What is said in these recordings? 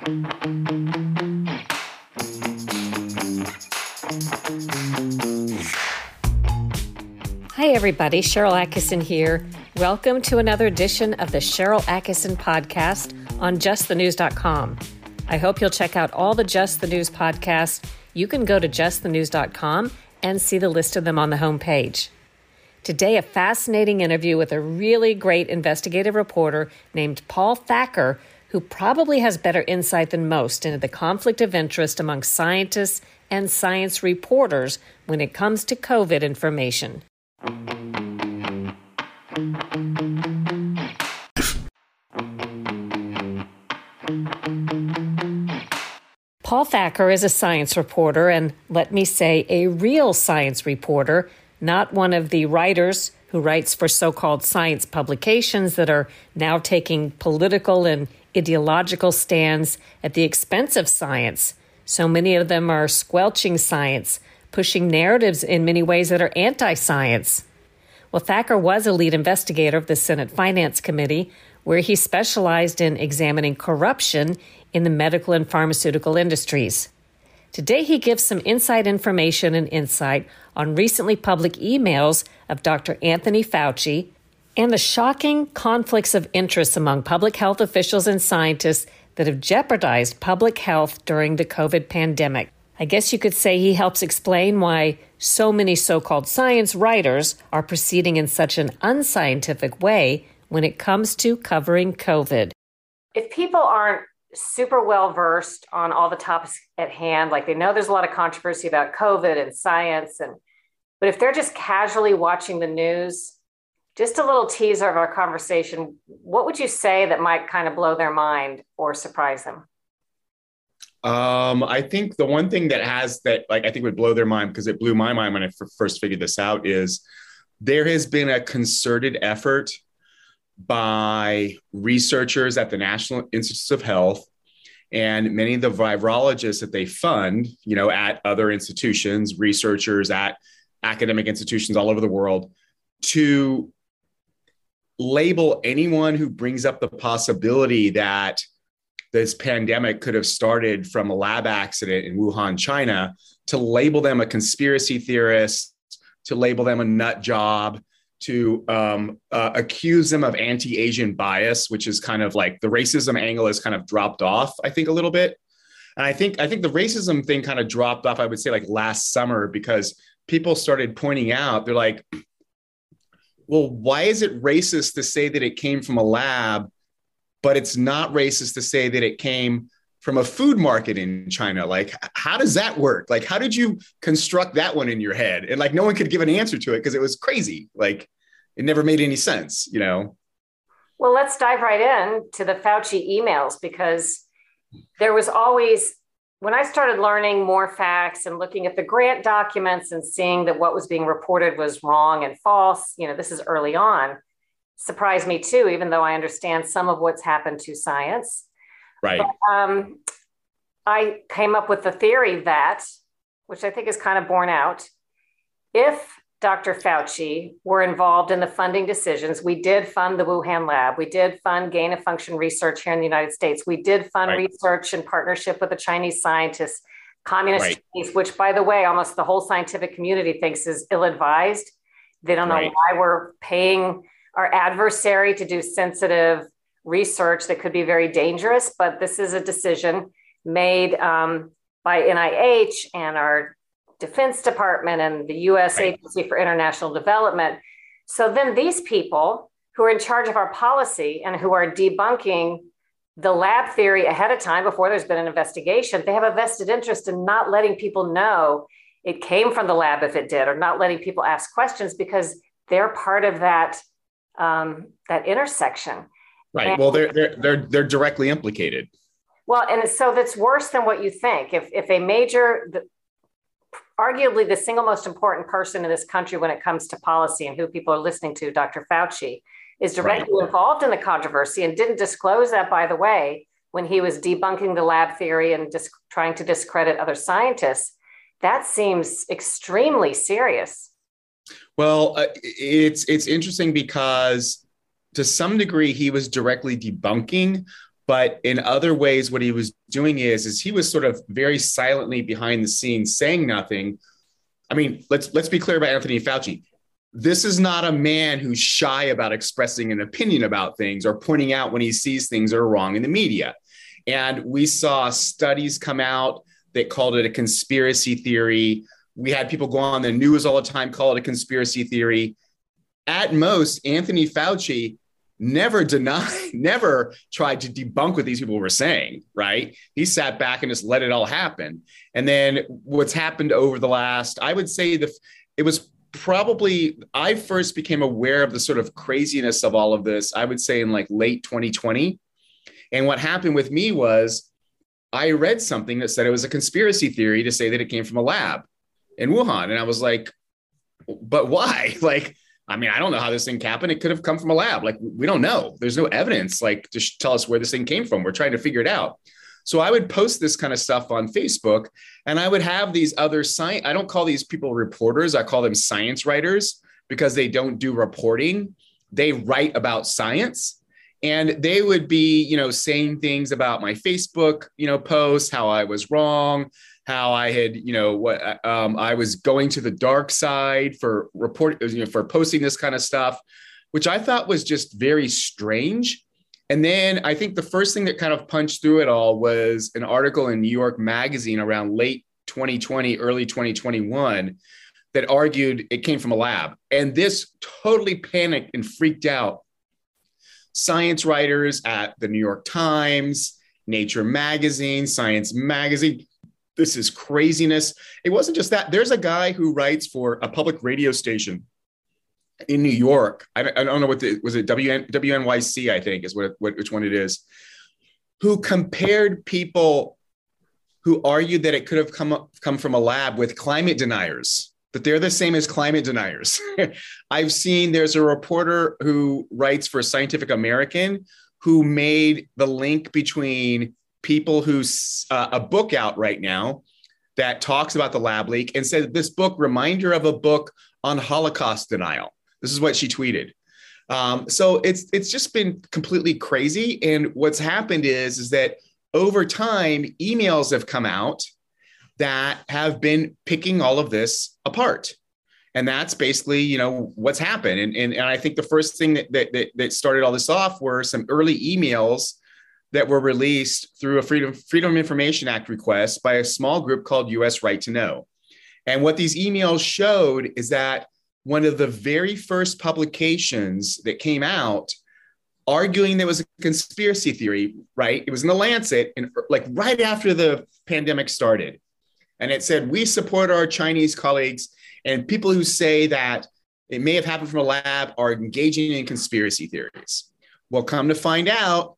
Hi, everybody. Sharyl Attkisson here. Welcome to another edition of the Sharyl Attkisson podcast on justthenews.com. I hope you'll check out all the Just the News podcasts. You can go to justthenews.com and see the list of them on the homepage. Today, a fascinating interview with a really great investigative reporter named Paul Thacker, who probably has better insight than most into the conflict of interest among scientists and science reporters when it comes to COVID information. Paul Thacker is a science reporter, and let me say, a real science reporter, not one of the writers who writes for so called science publications that are now taking political and ideological stands at the expense of science. So many of them are squelching science, pushing narratives in many ways that are anti science. Well, Thacker was a lead investigator of the Senate Finance Committee, where he specialized in examining corruption in the medical and pharmaceutical industries. Today, he gives some inside information and insight on recently public emails of Dr. Anthony Fauci and the shocking conflicts of interest among public health officials and scientists that have jeopardized public health during the COVID pandemic. I guess you could say he helps explain why so many so called science writers are proceeding in such an unscientific way when it comes to covering COVID. If people aren't super well versed on all the topics at hand. Like they know there's a lot of controversy about COVID and science, and but if they're just casually watching the news, just a little teaser of our conversation, what would you say that might kind of blow their mind or surprise them? Um, I think the one thing that has that, like, I think would blow their mind because it blew my mind when I f- first figured this out is there has been a concerted effort by researchers at the National Institutes of Health and many of the virologists that they fund, you know, at other institutions, researchers at academic institutions all over the world, to label anyone who brings up the possibility that this pandemic could have started from a lab accident in Wuhan, China, to label them a conspiracy theorist, to label them a nut job, to um, uh, accuse them of anti-Asian bias, which is kind of like the racism angle has kind of dropped off, I think, a little bit. And I think I think the racism thing kind of dropped off. I would say like last summer because people started pointing out they're like, well, why is it racist to say that it came from a lab, but it's not racist to say that it came from a food market in China. Like, how does that work? Like, how did you construct that one in your head? And like, no one could give an answer to it because it was crazy. Like, it never made any sense, you know? Well, let's dive right in to the Fauci emails because there was always, when I started learning more facts and looking at the grant documents and seeing that what was being reported was wrong and false, you know, this is early on, surprised me too, even though I understand some of what's happened to science Right. But, um, I came up with the theory that, which I think is kind of borne out, if Dr. Fauci were involved in the funding decisions. We did fund the Wuhan lab. We did fund gain of function research here in the United States. We did fund right. research in partnership with the Chinese scientists, communist right. Chinese, which, by the way, almost the whole scientific community thinks is ill advised. They don't know right. why we're paying our adversary to do sensitive research that could be very dangerous, but this is a decision made um, by NIH and our Defense Department and the US right. Agency for International Development. So then these people who are in charge of our policy and who are debunking the lab theory ahead of time before there's been an investigation, they have a vested interest in not letting people know it came from the lab if it did, or not letting people ask questions because they're part of that um, that intersection. Right. And, well, they're they're they're they're directly implicated. Well, and so that's worse than what you think. If if a major, the, arguably the single most important person in this country when it comes to policy and who people are listening to, Dr. Fauci, is directly right. involved in the controversy and didn't disclose that, by the way, when he was debunking the lab theory and dis- trying to discredit other scientists. That seems extremely serious. Well, uh, it's it's interesting because to some degree he was directly debunking But in other ways, what he was doing is, is he was sort of very silently behind the scenes saying nothing. I mean, let's let's be clear about Anthony Fauci. This is not a man who's shy about expressing an opinion about things or pointing out when he sees things are wrong in the media. And we saw studies come out that called it a conspiracy theory. We had people go on the news all the time, call it a conspiracy theory. At most, Anthony Fauci never denied, never tried to debunk what these people were saying, right? He sat back and just let it all happen. And then what's happened over the last, I would say the it was probably I first became aware of the sort of craziness of all of this, I would say in like late 2020. And what happened with me was I read something that said it was a conspiracy theory to say that it came from a lab in Wuhan. And I was like, but why? Like, I mean, I don't know how this thing happened. It could have come from a lab. Like, we don't know. There's no evidence, like, to tell us where this thing came from. We're trying to figure it out. So I would post this kind of stuff on Facebook and I would have these other science, I don't call these people reporters, I call them science writers because they don't do reporting. They write about science and they would be you know saying things about my facebook you know posts how i was wrong how i had you know what um, i was going to the dark side for report you know for posting this kind of stuff which i thought was just very strange and then i think the first thing that kind of punched through it all was an article in new york magazine around late 2020 early 2021 that argued it came from a lab and this totally panicked and freaked out science writers at the New York Times, Nature Magazine, Science Magazine. This is craziness. It wasn't just that. There's a guy who writes for a public radio station in New York. I, I don't know what the was it WN, WNYC, I think is what, what which one it is, who compared people who argued that it could have come come from a lab with climate deniers that they're the same as climate deniers. I've seen there's a reporter who writes for Scientific American who made the link between people who's uh, a book out right now that talks about the lab leak and said this book reminder of a book on Holocaust denial. This is what she tweeted. Um, so it's it's just been completely crazy. And what's happened is is that over time, emails have come out that have been picking all of this apart. And that's basically, you know, what's happened. And, and, and I think the first thing that, that, that started all this off were some early emails that were released through a Freedom, Freedom of Information Act request by a small group called US Right to Know. And what these emails showed is that one of the very first publications that came out arguing there was a conspiracy theory, right? It was in the Lancet, and like right after the pandemic started and it said, We support our Chinese colleagues and people who say that it may have happened from a lab are engaging in conspiracy theories. Well, come to find out,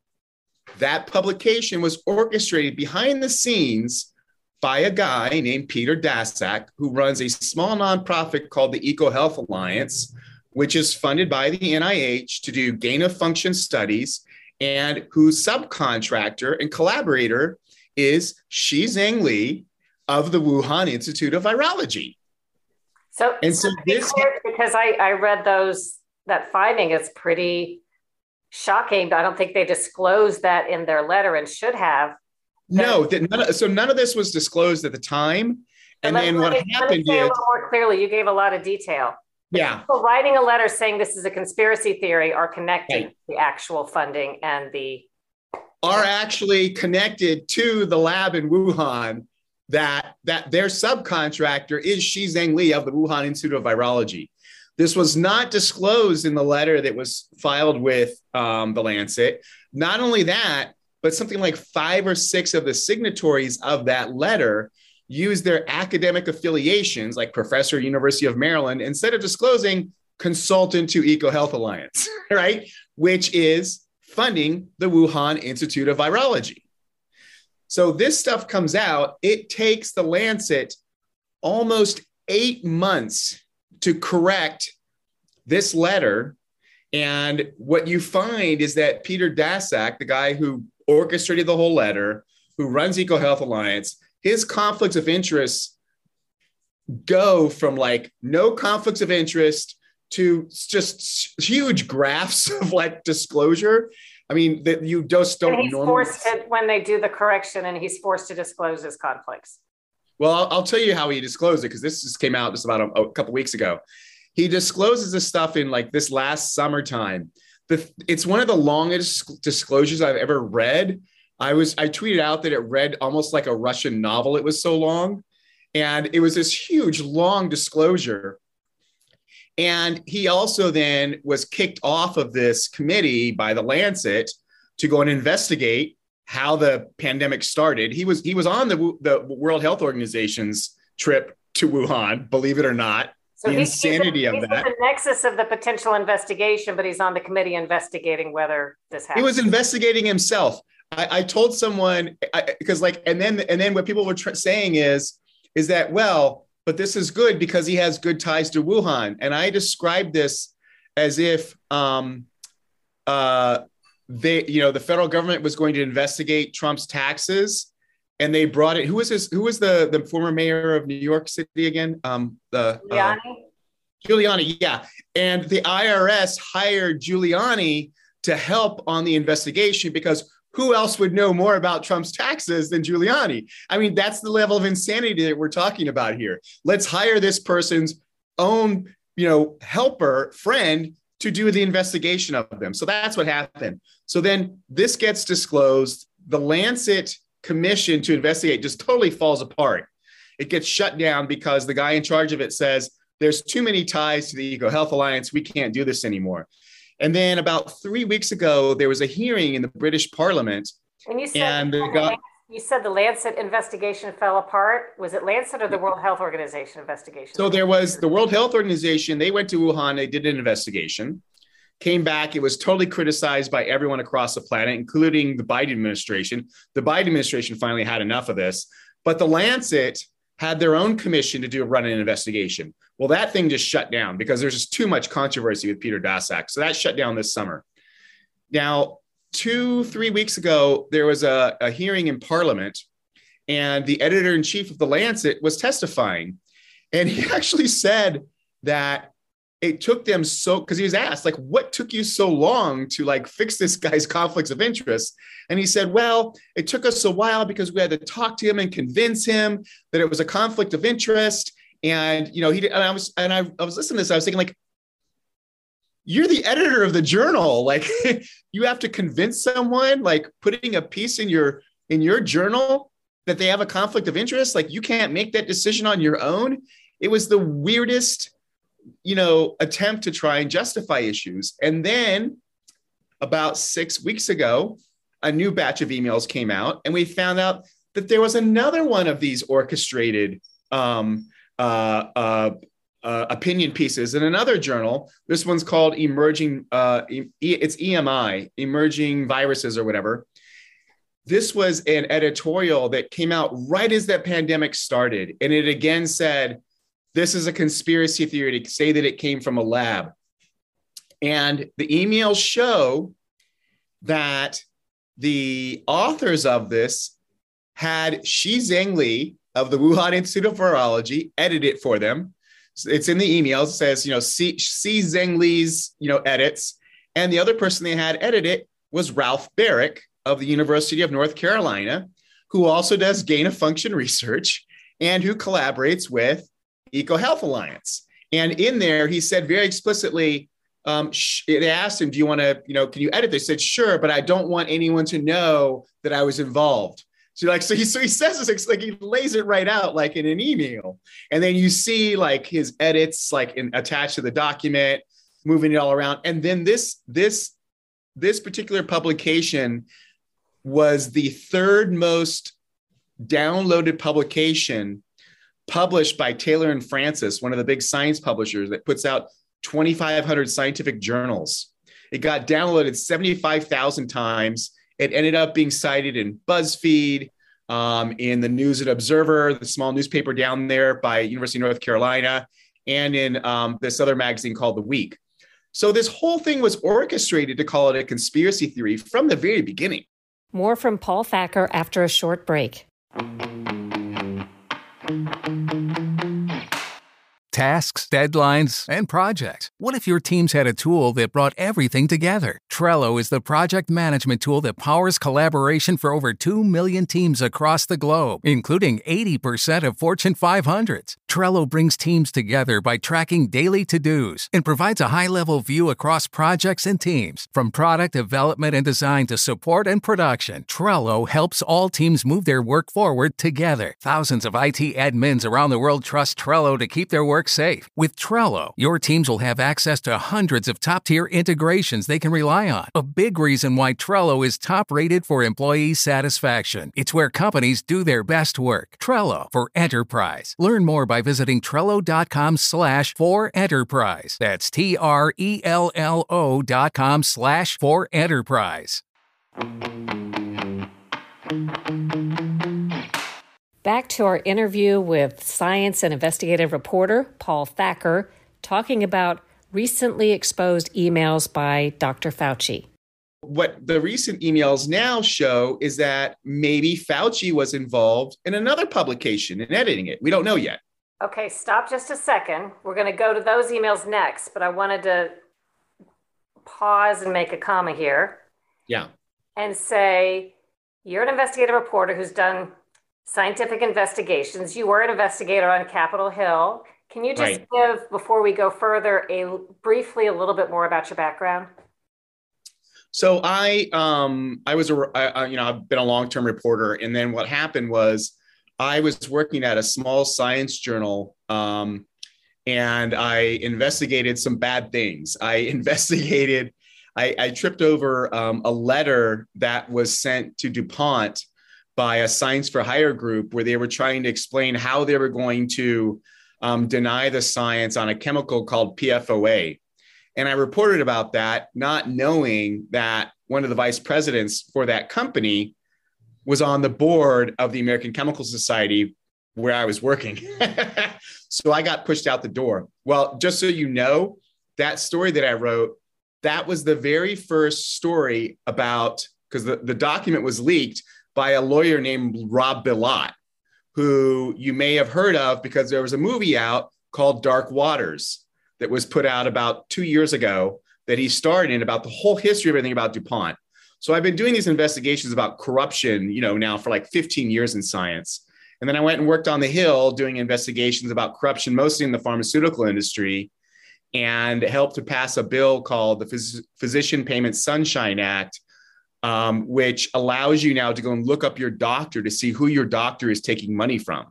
that publication was orchestrated behind the scenes by a guy named Peter Daszak, who runs a small nonprofit called the Eco Health Alliance, which is funded by the NIH to do gain of function studies, and whose subcontractor and collaborator is Shi Zhengli, of the Wuhan Institute of Virology. So, and so this because I, I read those that finding is pretty shocking. I don't think they disclosed that in their letter and should have. No, that none of, so none of this was disclosed at the time. And then what me, happened say is, a little more clearly. You gave a lot of detail. Yeah. People writing a letter saying this is a conspiracy theory are connecting right. the actual funding and the are actually connected to the lab in Wuhan that, that their subcontractor is Shi Zhengli of the Wuhan Institute of Virology. This was not disclosed in the letter that was filed with um, the Lancet. Not only that, but something like five or six of the signatories of that letter used their academic affiliations, like Professor, University of Maryland, instead of disclosing consultant to EcoHealth Alliance, right? Which is funding the Wuhan Institute of Virology. So this stuff comes out, it takes the Lancet almost eight months to correct this letter. And what you find is that Peter Daszak, the guy who orchestrated the whole letter, who runs EcoHealth Alliance, his conflicts of interest go from like no conflicts of interest to just huge graphs of like disclosure I mean, that you just don't. And he's normally... forced to when they do the correction, and he's forced to disclose his conflicts. Well, I'll, tell you how he disclosed it because this just came out just about a, a couple weeks ago. He discloses this stuff in like this last summertime. The, it's one of the longest disclosures I've ever read. I was I tweeted out that it read almost like a Russian novel. It was so long, and it was this huge long disclosure. And he also then was kicked off of this committee by the Lancet to go and investigate how the pandemic started. He was he was on the the World Health Organization's trip to Wuhan, believe it or not. So the insanity he's, of he's that. the nexus of the potential investigation, but he's on the committee investigating whether this happened. He was investigating himself. I, I told someone because like, and then and then what people were tr- saying is is that well, but this is good because he has good ties to Wuhan, and I described this as if um, uh, they, you know, the federal government was going to investigate Trump's taxes, and they brought it. Who was his? Who was the the former mayor of New York City again? Um, the Giuliani. Uh, Giuliani, yeah, and the IRS hired Giuliani to help on the investigation because who else would know more about Trump's taxes than Giuliani? I mean, that's the level of insanity that we're talking about here. Let's hire this person's own, you know, helper, friend to do the investigation of them. So that's what happened. So then this gets disclosed. The Lancet commission to investigate just totally falls apart. It gets shut down because the guy in charge of it says there's too many ties to the Eco Health Alliance. We can't do this anymore. And then about three weeks ago, there was a hearing in the British Parliament. And you said, and got, you said the Lancet investigation fell apart. Was it Lancet or the World Health Organization investigation? So there was the World Health Organization. They went to Wuhan. They did an investigation. Came back. It was totally criticized by everyone across the planet, including the Biden administration. The Biden administration finally had enough of this. But the Lancet had their own commission to do a run an investigation. Well, that thing just shut down because there's just too much controversy with Peter Daszak. So that shut down this summer. Now, two, three weeks ago, there was a, a hearing in Parliament, and the editor in chief of the Lancet was testifying. And he actually said that it took them so because he was asked like what took you so long to like fix this guy's conflicts of interest and he said well it took us a while because we had to talk to him and convince him that it was a conflict of interest and you know he and i was and i, I was listening to this i was thinking like you're the editor of the journal. Like you have to convince someone like putting a piece in your in your journal that they have a conflict of interest like you can't make that decision on your own. It was the weirdest you know attempt to try and justify issues. And then about six weeks ago a new batch of emails came out and we found out that there was another one of these orchestrated um, uh, uh, uh, opinion pieces in another journal. This one's called Emerging, uh, it's EMI, Emerging Viruses or whatever. This was an editorial that came out right as that pandemic started. And it again said, this is a conspiracy theory to say that it came from a lab. And the emails show that the authors of this had Shi Zhengli of the Wuhan Institute of Virology edit it for them. It's in the emails. It says, you know, see, see Zhengli's, you know, edits. And the other person they had edit it was Ralph Baric of the University of North Carolina, who also does gain of function research and who collaborates with EcoHealth Alliance. And in there, he said very explicitly, um, it asked him, do you want to, you know, can you edit? He said, sure, but I don't want anyone to know that I was involved. So like, so he, so he says this, like he lays it right out, like in an email. And then you see like his edits, like in, attached to the document, moving it all around. And then this, this, this particular publication was the third most downloaded publication published by Taylor and Francis, one of the big science publishers that puts out 2,500 scientific journals. It got downloaded 75,000 times it ended up being cited in BuzzFeed, um, in the News and Observer, the small newspaper down there by University of North Carolina, and in um, this other magazine called The Week. So this whole thing was orchestrated to call it a conspiracy theory from the very beginning. More from Paul Thacker after a short break. Tasks, deadlines, and projects. What if your teams had a tool that brought everything together? Trello is the project management tool that powers collaboration for over 2 million teams across the globe, including 80% of Fortune 500s. Trello brings teams together by tracking daily to dos and provides a high level view across projects and teams. From product development and design to support and production, Trello helps all teams move their work forward together. Thousands of IT admins around the world trust Trello to keep their work safe. With Trello, your teams will have access to hundreds of top tier integrations they can rely on. A big reason why Trello is top rated for employee satisfaction. It's where companies do their best work. Trello for enterprise. Learn more by visiting Trello.com slash for enterprise. That's T R E L L O dot com slash for enterprise. Back to our interview with science and investigative reporter Paul Thacker, talking about recently exposed emails by Dr. Fauci. What the recent emails now show is that maybe Fauci was involved in another publication and editing it. We don't know yet. Okay, stop just a second. We're going to go to those emails next, but I wanted to pause and make a comma here. Yeah. And say, you're an investigative reporter who's done scientific investigations. You were an investigator on Capitol Hill. Can you just right. give, before we go further, a briefly a little bit more about your background? So I, um, I was a, I, you know, I've been a long-term reporter, and then what happened was, I was working at a small science journal, um, and I investigated some bad things. I investigated, I, I tripped over um, a letter that was sent to DuPont by a Science for Hire group where they were trying to explain how they were going to um, deny the science on a chemical called PFOA. And I reported about that, not knowing that one of the vice presidents for that company was on the board of the American Chemical Society where I was working. so I got pushed out the door. Well, just so you know, that story that I wrote, that was the very first story about because the, the document was leaked by a lawyer named Rob Bilott, who you may have heard of because there was a movie out called Dark Waters that was put out about two years ago that he starred in about the whole history of everything about DuPont. So I've been doing these investigations about corruption, you know, now for like 15 years in science. And then I went and worked on the Hill doing investigations about corruption, mostly in the pharmaceutical industry, and helped to pass a bill called the Phys- Physician Payment Sunshine Act, um, which allows you now to go and look up your doctor to see who your doctor is taking money from.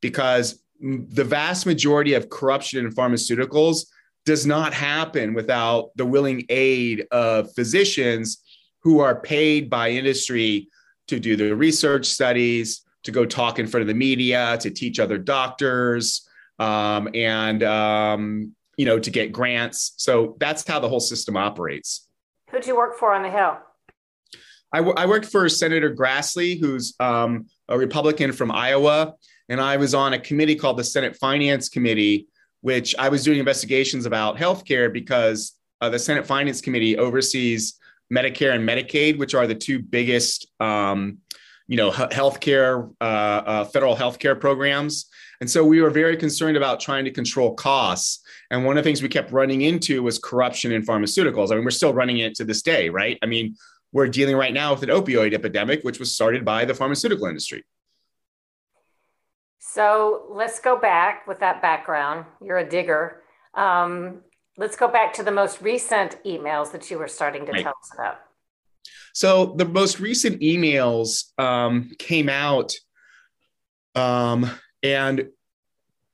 Because the vast majority of corruption in pharmaceuticals does not happen without the willing aid of physicians who are paid by industry to do the research studies, to go talk in front of the media, to teach other doctors, um, and um, you know to get grants. So that's how the whole system operates. Who do you work for on the Hill? I, w- I worked for Senator Grassley, who's um, a Republican from Iowa, and I was on a committee called the Senate Finance Committee, which I was doing investigations about healthcare because uh, the Senate Finance Committee oversees Medicare and Medicaid, which are the two biggest, um, you know, healthcare, uh, uh, federal healthcare programs. And so we were very concerned about trying to control costs. And one of the things we kept running into was corruption in pharmaceuticals. I mean, we're still running it to this day, right? I mean, we're dealing right now with an opioid epidemic, which was started by the pharmaceutical industry. So let's go back with that background. You're a digger. Um, let's go back to the most recent emails that you were starting to right. tell us about. So the most recent emails um, came out, um, and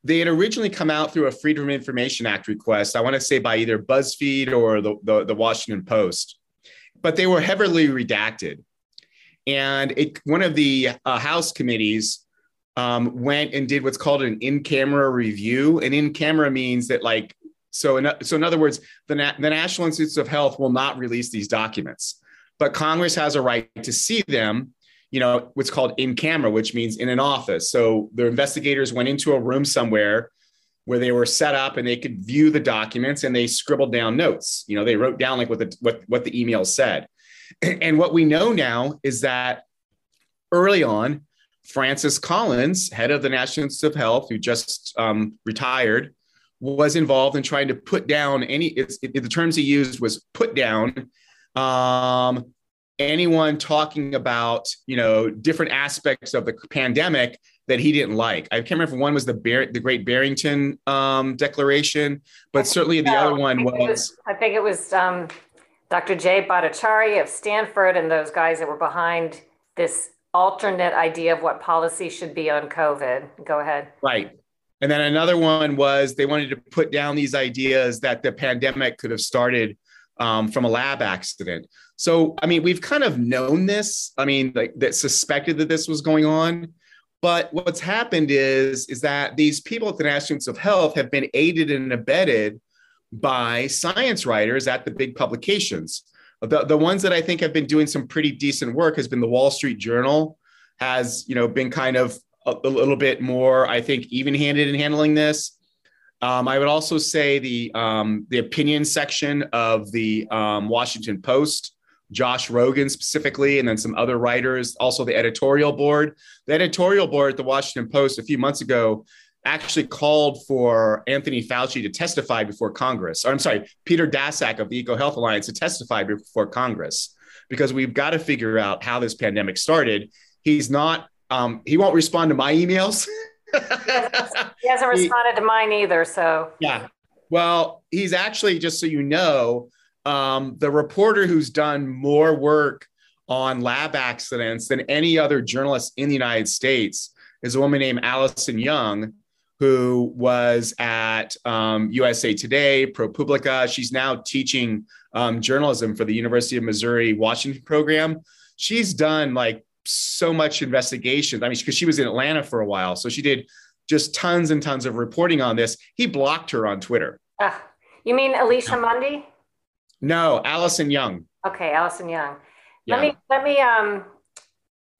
they had originally come out through a Freedom of Information Act request. I want to say by either BuzzFeed or the, the, the Washington Post but they were heavily redacted. And it, one of the uh, House committees um, went and did what's called an in-camera review. And in-camera means that, like, so in, so in other words, the, Na- the National Institutes of Health will not release these documents, but Congress has a right to see them. You know what's called in camera, which means in an office. So the investigators went into a room somewhere where they were set up and they could view the documents and they scribbled down notes. You know, they wrote down like what the what, what the email said. And what we know now is that early on, Francis Collins, head of the National Institute of Health, who just um, retired, was involved in trying to put down any. It's, it, the terms he used was put down um, anyone talking about you know different aspects of the pandemic that he didn't like. I can't remember if one was the Bar- the Great Barrington um, Declaration, but certainly the other one was, was, I think it was um, Dr. Jay Bhattacharya of Stanford and those guys that were behind this alternate idea of what policy should be on COVID. Go ahead. Right. And then another one was they wanted to put down these ideas that the pandemic could have started um, from a lab accident. So, I mean, we've kind of known this. I mean, like that suspected that this was going on. But what's happened is, is that these people at the National Institutes of Health have been aided and abetted by science writers at the big publications. The, the ones that I think have been doing some pretty decent work has been the Wall Street Journal, has you know been kind of a, a little bit more, I think, even-handed in handling this. Um, I would also say the um, the opinion section of the um, Washington Post, Josh Rogin specifically, and then some other writers. Also, the editorial board. The editorial board at the Washington Post a few months ago actually called for Anthony Fauci to testify before Congress. Or I'm sorry, Peter Daszak of the EcoHealth Alliance to testify before Congress because we've got to figure out how this pandemic started. He's not. Um, he won't respond to my emails. he hasn't responded he, to mine either. So yeah. Well, he's actually just so you know, um, the reporter who's done more work on lab accidents than any other journalist in the United States is a woman named Allison Young, who was at um, USA Today, ProPublica. She's now teaching um, journalism for the University of Missouri Washington program. She's done like so much investigation. I mean, because she was in Atlanta for a while, so she did just tons and tons of reporting on this. He blocked her on Twitter. Uh, you mean Alicia Mundy? No, Allison Young. Okay, Allison Young. Yeah. Let me let me um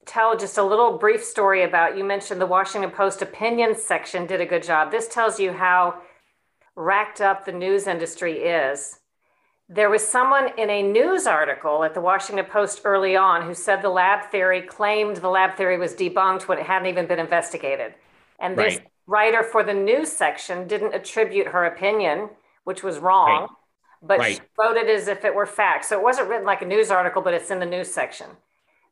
tell just a little brief story about you mentioned the Washington Post opinion section did a good job. This tells you how racked up the news industry is there was someone in a news article at the Washington Post early on who said the lab theory claimed the lab theory was debunked when it hadn't even been investigated. And this right. writer for the news section didn't attribute her opinion, which was wrong, right. but right. she wrote it as if it were fact. So it wasn't written like a news article, but it's in the news section.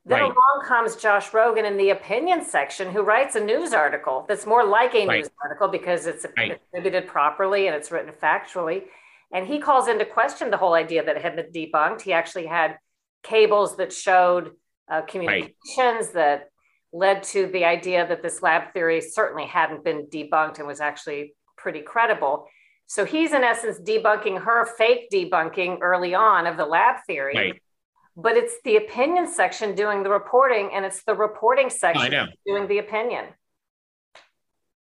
Then along comes Josh Rogin in the opinion section, who writes a news article that's more like a news article because it's attributed properly and it's written factually. And he calls into question the whole idea that it had been debunked. He actually had cables that showed uh, communications right. that led to the idea that this lab theory certainly hadn't been debunked and was actually pretty credible. So he's in essence debunking her fake debunking early on of the lab theory. Right. But it's the opinion section doing the reporting, and it's the reporting section doing the opinion.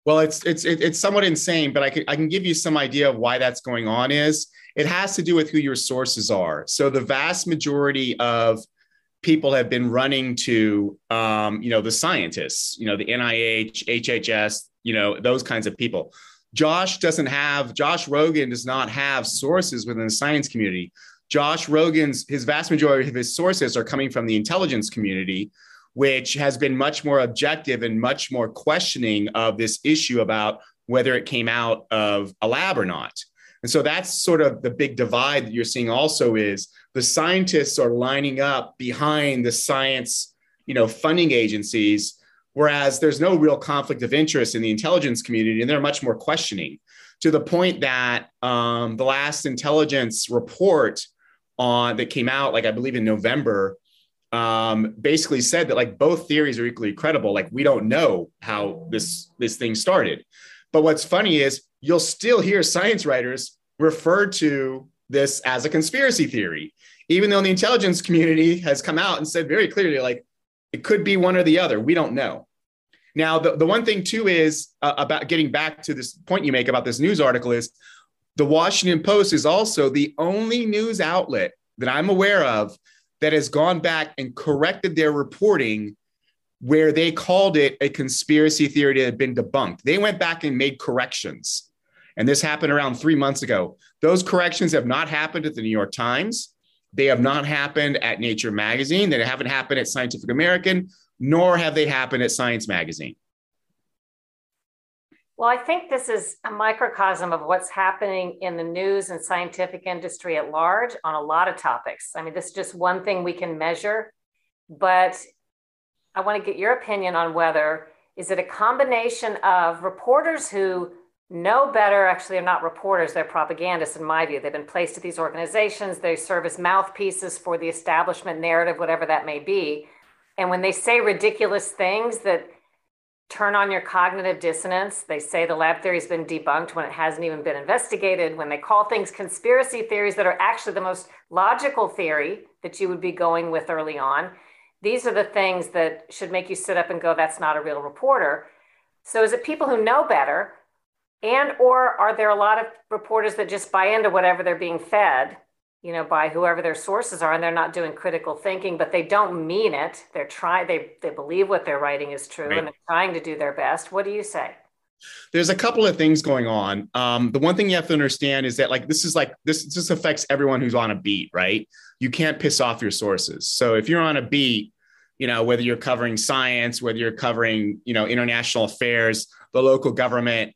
Well, it's it's it's somewhat insane, but I can I can give you some idea of why that's going on. Is it has to do with who your sources are. So the vast majority of people have been running to, um, you know, the scientists, you know, the NIH, HHS, you know, those kinds of people. Josh doesn't have Josh Rogin does not have sources within the science community. Josh Rogin's his vast majority of his sources are coming from the intelligence community which has been much more objective and much more questioning of this issue about whether it came out of a lab or not. And so that's sort of the big divide that you're seeing also is the scientists are lining up behind the science, you know, funding agencies, whereas there's no real conflict of interest in the intelligence community, and they're much more questioning to the point that um, the last intelligence report on that came out, like I believe in November, um, basically said that like both theories are equally credible. Like we don't know how this this thing started. But what's funny is you'll still hear science writers refer to this as a conspiracy theory, even though the intelligence community has come out and said very clearly, like it could be one or the other. We don't know. Now, the, the one thing too is uh, about getting back to this point you make about this news article is the Washington Post is also the only news outlet that I'm aware of that has gone back and corrected their reporting where they called it a conspiracy theory that had been debunked. They went back and made corrections. And this happened around three months ago. Those corrections have not happened at the New York Times. They have not happened at Nature Magazine. They haven't happened at Scientific American, nor have they happened at Science Magazine. Well, I think this is a microcosm of what's happening in the news and scientific industry at large on a lot of topics. I mean, this is just one thing we can measure, but I want to get your opinion on whether is it a combination of reporters who know better actually they're not reporters they're propagandists in my view they've been placed at these organizations they serve as mouthpieces for the establishment narrative whatever that may be and when they say ridiculous things that turn on your cognitive dissonance. They say the lab theory has been debunked when it hasn't even been investigated. When they call things conspiracy theories that are actually the most logical theory that you would be going with early on, these are the things that should make you sit up and go, that's not a real reporter. So is it people who know better? And or are there a lot of reporters that just buy into whatever they're being fed you know, by whoever their sources are, and they're not doing critical thinking, but they don't mean it. They're trying, they they believe what they're writing is true, right. and they're trying to do their best. What do you say? There's a couple of things going on. Um, the one thing you have to understand is that like this is like this this affects everyone who's on a beat, right? You can't piss off your sources. So if you're on a beat, you know whether you're covering science, whether you're covering you know international affairs, the local government,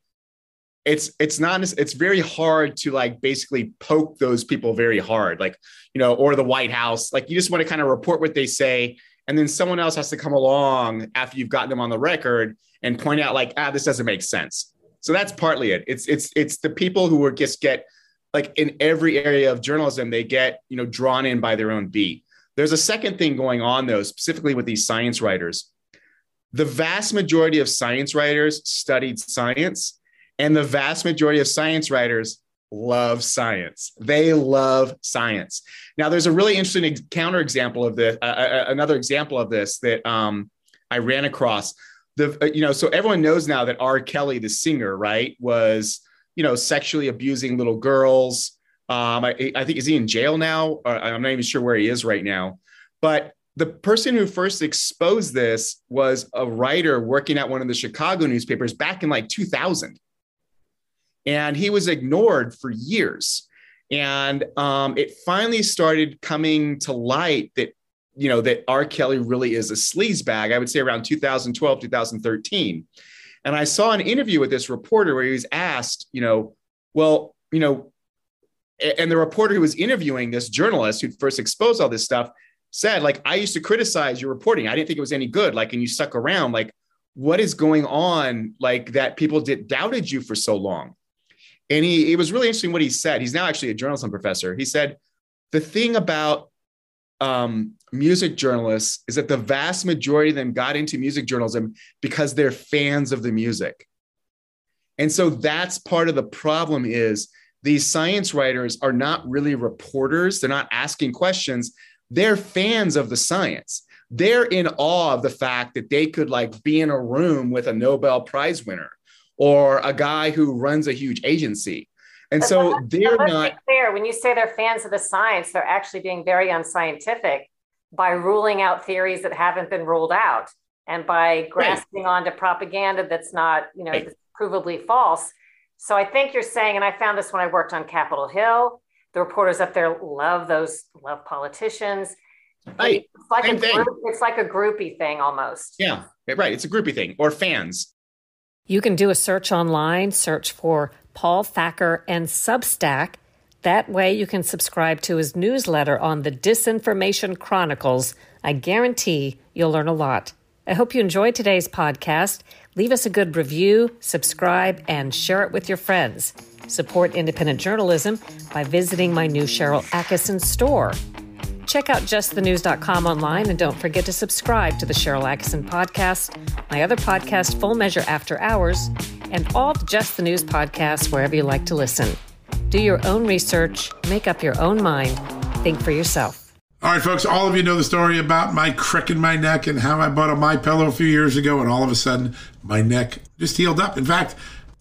it's it's not it's very hard to like basically poke those people very hard like you know or the white house like you just want to kind of report what they say and then someone else has to come along after you've gotten them on the record and point out like ah this doesn't make sense. So that's partly it. It's it's it's the people who are just get like in every area of journalism they get you know drawn in by their own beat. There's a second thing going on though specifically with these science writers. The vast majority of science writers studied science and the vast majority of science writers love science. They love science. Now, there's a really interesting ex- counterexample of this. Uh, uh, another example of this that um, I ran across. The uh, you know, so everyone knows now that R. Kelly, the singer, right, was you know sexually abusing little girls. Um, I, I think is he in jail now? I'm not even sure where he is right now. But the person who first exposed this was a writer working at one of the Chicago newspapers back in like 2000 and he was ignored for years. And um, it finally started coming to light that you know that R. Kelly really is a sleaze bag. I would say around 2012, 2013. And I saw an interview with this reporter where he was asked, you know, well, you know, and the reporter who was interviewing this journalist who first exposed all this stuff said, like, I used to criticize your reporting. I didn't think it was any good. Like, and you stuck around. Like, what is going on? Like that people did doubted you for so long. And he, it was really interesting what he said. He's now actually a journalism professor. He said, the thing about um, music journalists is that the vast majority of them got into music journalism because they're fans of the music. And so that's part of the problem is these science writers are not really reporters. They're not asking questions. They're fans of the science. They're in awe of the fact that they could like be in a room with a Nobel Prize winner or a guy who runs a huge agency. And but so they're not clear. When you say they're fans of the science, they're actually being very unscientific by ruling out theories that haven't been ruled out and by grasping right. onto propaganda that's not, you know, right. provably false. So I think you're saying, and I found this when I worked on Capitol Hill, the reporters up there love those, love politicians. Right. It's like, Same a. Group, it's like a groupie thing almost. Yeah, right. It's a groupie thing or fans. You can do a search online, search for Paul Thacker and Substack. That way, you can subscribe to his newsletter on the Disinformation Chronicles. I guarantee you'll learn a lot. I hope you enjoyed today's podcast. Leave us a good review, subscribe, and share it with your friends. Support independent journalism by visiting my new Sharyl Attkisson store. Check out justthenews.com online and don't forget to subscribe to the Sharyl Attkisson podcast, my other podcast, Full Measure After Hours, and all the Just the News podcasts wherever you like to listen. Do your own research, make up your own mind, think for yourself. All right, folks, all of you know the story about my crick in my neck and how I bought a My Pillow a few years ago, and all of a sudden my neck just healed up. In fact,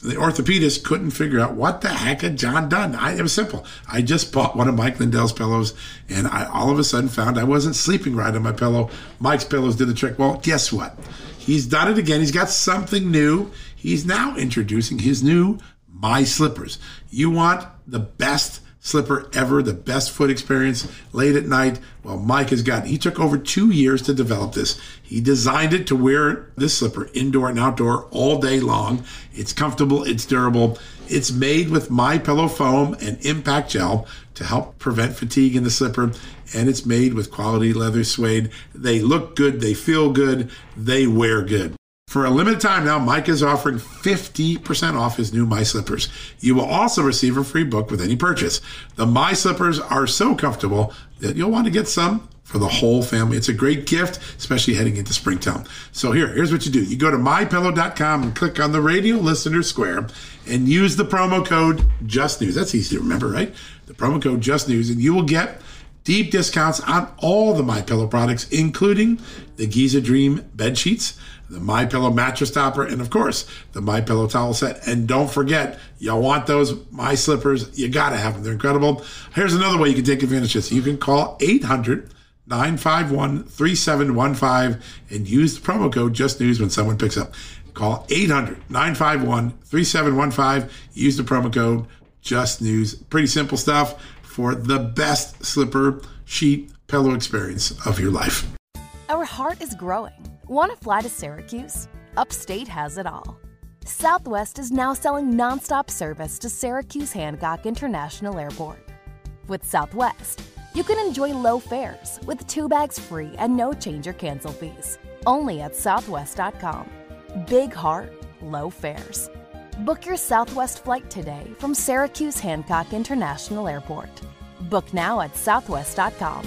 the orthopedist couldn't figure out what the heck had John done. I, it was simple. I just bought one of Mike Lindell's pillows, and I all of a sudden found I wasn't sleeping right on my pillow. Mike's pillows did the trick. Well, guess what? He's done it again. He's got something new. He's now introducing his new My Slippers. You want the best slipper ever, the best foot experience late at night. Well, Mike has got, he took over two years to develop this. He designed it to wear this slipper indoor and outdoor all day long. It's comfortable, it's durable. It's made with My Pillow foam and impact gel to help prevent fatigue in the slipper, and it's made with quality leather suede. They look good, they feel good, they wear good. For a limited time now, Mike is offering 50% off his new My Slippers. You will also receive a free book with any purchase. The My Slippers are so comfortable that you'll want to get some for the whole family. It's a great gift, especially heading into springtime. So here, here's what you do. You go to mypillow.com and click on the radio listener square and use the promo code Just News. That's easy to remember, right? The promo code Just News, and you will get deep discounts on all the My Pillow products, including the Giza Dream bed sheets the My Pillow mattress topper, and of course the My Pillow towel set. And don't forget, y'all want those My Slippers? You gotta have them. They're incredible. Here's another way you can take advantage of this. You can call 800 951 3715 and use the promo code Just News when someone picks up. Call 800 951 3715. Use the promo code Just News. Pretty simple stuff for the best slipper sheet pillow experience of your life. Our heart is growing. Want to fly to Syracuse? Upstate has it all. Southwest is now selling nonstop service to Syracuse Hancock International Airport. With Southwest, you can enjoy low fares with two bags free and no change or cancel fees. Only at southwest.com. Big heart, low fares. Book your Southwest flight today from Syracuse Hancock International Airport. Book now at southwest.com.